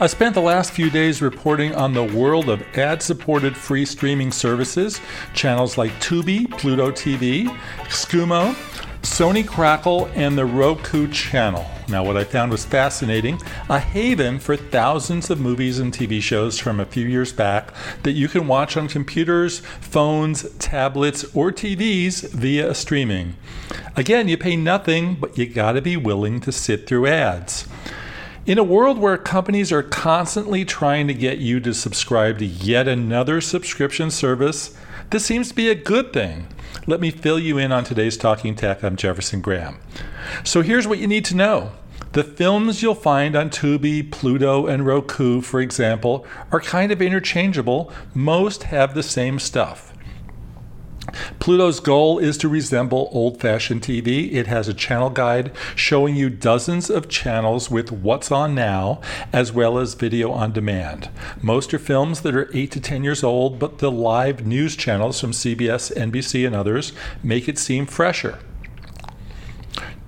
I spent the last few days reporting on the world of ad supported free streaming services, channels like Tubi, Pluto TV, Xumo, Sony Crackle, and the Roku channel. Now, what I found was fascinating a haven for thousands of movies and TV shows from a few years back that you can watch on computers, phones, tablets, or TVs via streaming. Again, you pay nothing, but you gotta be willing to sit through ads. In a world where companies are constantly trying to get you to subscribe to yet another subscription service, this seems to be a good thing. Let me fill you in on today's Talking Tech. I'm Jefferson Graham. So here's what you need to know. The films you'll find on Tubi, Pluto, and Roku, for example, are kind of interchangeable. Most have the same stuff. Pluto's goal is to resemble old fashioned TV. It has a channel guide showing you dozens of channels with what's on now, as well as video on demand. Most are films that are 8 to 10 years old, but the live news channels from CBS, NBC, and others make it seem fresher.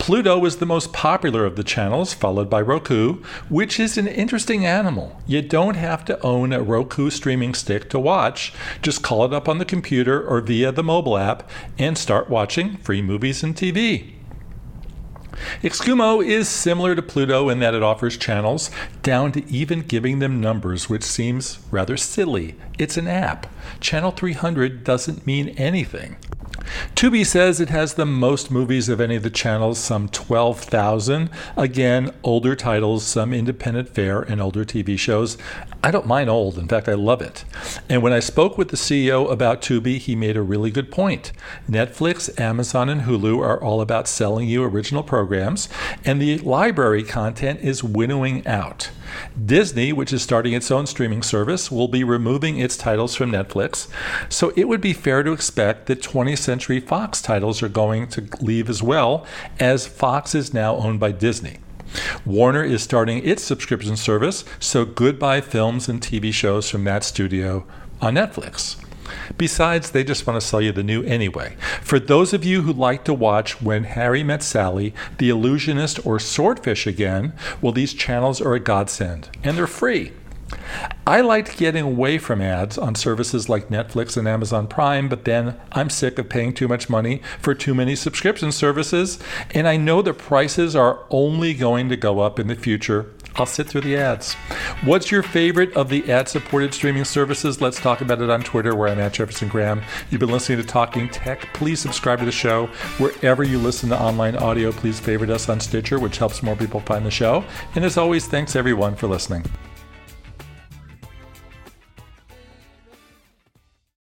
Pluto is the most popular of the channels, followed by Roku, which is an interesting animal. You don't have to own a Roku streaming stick to watch. Just call it up on the computer or via the mobile app and start watching free movies and TV. Xumo is similar to Pluto in that it offers channels down to even giving them numbers, which seems rather silly. It's an app. Channel 300 doesn't mean anything. Tubi says it has the most movies of any of the channels, some 12,000. Again, older titles, some independent fare, and older TV shows. I don't mind old. In fact, I love it. And when I spoke with the CEO about Tubi, he made a really good point. Netflix, Amazon, and Hulu are all about selling you original programs, and the library content is winnowing out. Disney, which is starting its own streaming service, will be removing its titles from Netflix. So it would be fair to expect that 20th Century Fox titles are going to leave as well, as Fox is now owned by Disney. Warner is starting its subscription service, so goodbye films and TV shows from that studio on Netflix. Besides, they just want to sell you the new anyway. For those of you who like to watch When Harry Met Sally, The Illusionist, or Swordfish again, well, these channels are a godsend, and they're free. I liked getting away from ads on services like Netflix and Amazon Prime, but then I'm sick of paying too much money for too many subscription services, and I know the prices are only going to go up in the future I'll sit through the ads. What's your favorite of the ad supported streaming services? Let's talk about it on Twitter, where I'm at Jefferson Graham. You've been listening to Talking Tech. Please subscribe to the show. Wherever you listen to online audio, please favorite us on Stitcher, which helps more people find the show. And as always, thanks everyone for listening.